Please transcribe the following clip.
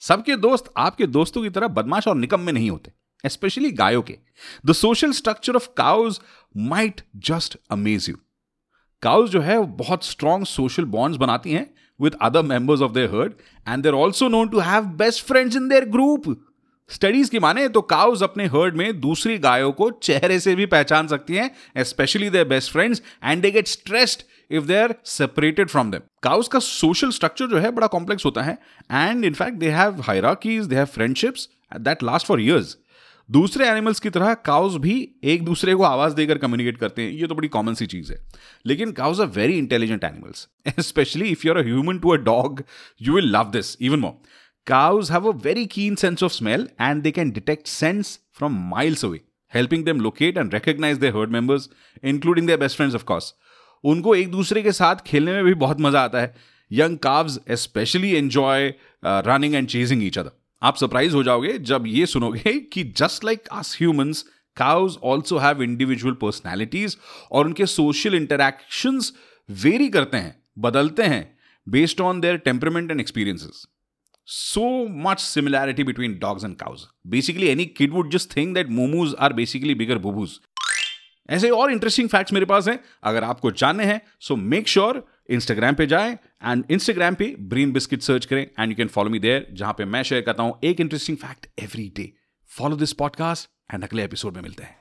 सबके दोस्त आपके दोस्तों की तरह बदमाश और निकम में नहीं होते स्पेशली गायों के। The social structure of cows might just amaze you cows जो है बहुत स्ट्रॉन्ग सोशल बॉन्ड्स बनाती हैं with other members of their herd and they're also known to have best friends in their group studies की माने तो cause अपने heard में दूसरी गायों को चेहरे से भी पहचान सकती हैं specially their best friends and they get stressed if they are separated from them cows का सोशल स्ट्रक्चर जो है बड़ा कॉम्प्लेक्स होता है and in fact they have hierarchies they have friendships that last for years दूसरे animals की तरह cause भी एक दूसरे को आवाज़ देकर कम्युनिकेट करते हैं, ये तो बड़ी कॉमन सी चीज़ है। लेकिन cows are very intelligent animals specially if you are a human to a dog you will love this even more cows have a very keen sense of smell and they can detect sense from miles away helping them locate and recognize their herd members, including their best friends, of course. उनको एक दूसरे के साथ खेलने में भी बहुत मज़ा आता है। Young calves specially enjoy running and chasing each other आप सरप्राइज़ हो जाओगे जब ये सुनोगे कि just like us humans cows also have individual personalities और उनके सोशल इंटरक्शंस वेरी करते हैं बदलते हैं based on their temperament and experiences so much similarity between dogs and cows. Basically, any kid would just think that mumus are basically bigger bubus. ऐसे और interesting facts मेरे पास हैं अगर आपको जानने हैं सो मेक श्योर इंस्टाग्राम पे जाएँ एंड इंस्टाग्राम पे ब्रीन बिस्किट सर्च करें and you can follow me there जहाँ पे मैं शेयर करता हूँ एक interesting fact every day follow this podcast and अगले एपिसोड में मिलते हैं